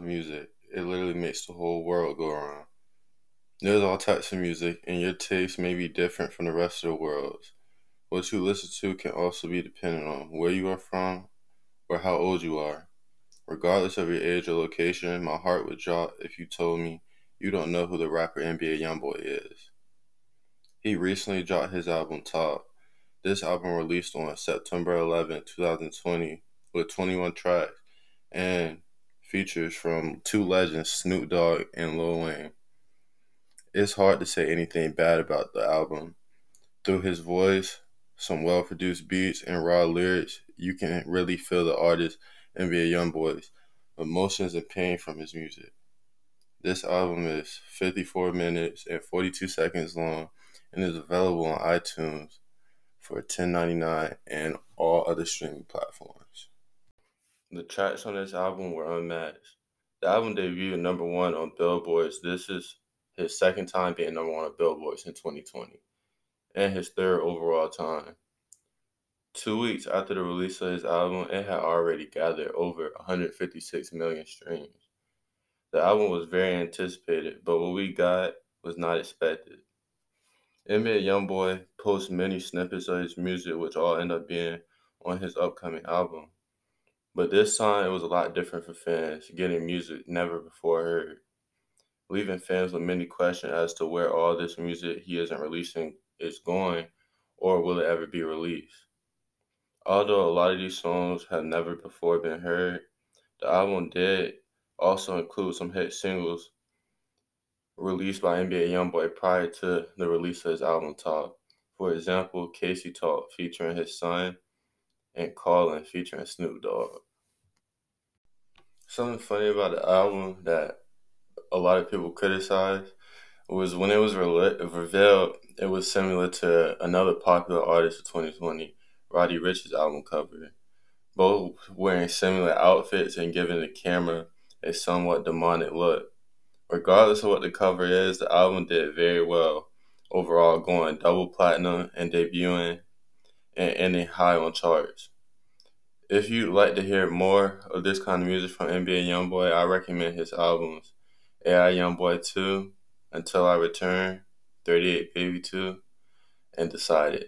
it literally makes the whole world go around. There's all types of music, and your taste may be different from the rest of the world's. What you listen to can also be dependent on where you are from or how old you are. Regardless of your age or location, my heart would drop if you told me you don't know who the rapper NBA Youngboy is. He recently dropped his album Top. This album released on September 11, 2020, with 21 tracks and features from two legends, Snoop Dogg and Lil Wayne. It's hard to say anything bad about the album. Through his voice, some well produced beats, and raw lyrics, you can really feel the artist NBA Youngboy's emotions and pain from his music. This album is 54 minutes and 42 seconds long and is available on iTunes for $10.99 and all other streaming platforms. The tracks on this album were unmatched. The album debuted number one on Billboard's. This is his second time being number one on Billboard's in 2020, and his third overall time. Two weeks after the release of his album, it had already gathered over 156 million streams. The album was very anticipated, but what we got was not expected. NBA Youngboy posts many snippets of his music, which all end up being on his upcoming album. But this time, it was a lot different for fans, getting music never before heard, leaving fans with many questions as to where all this music he isn't releasing is going, or will it ever be released. Although a lot of these songs have never before been heard, the album did also include some hit singles released by NBA Youngboy prior to the release of his album Top. For example, Kacey Talk featuring his son and Callin featuring Snoop Dogg. Something funny about the album that a lot of people criticized was when it was revealed, it was similar to another popular artist of 2020, Roddy Ricch's album cover, both wearing similar outfits and giving the camera a somewhat demonic look. Regardless of what the cover is, the album did very well overall, going double platinum and debuting and ending high on charts. If you'd like to hear more of this kind of music from NBA Youngboy, I recommend his albums AI Youngboy 2, Until I Return, 38 Baby 2, and Decided.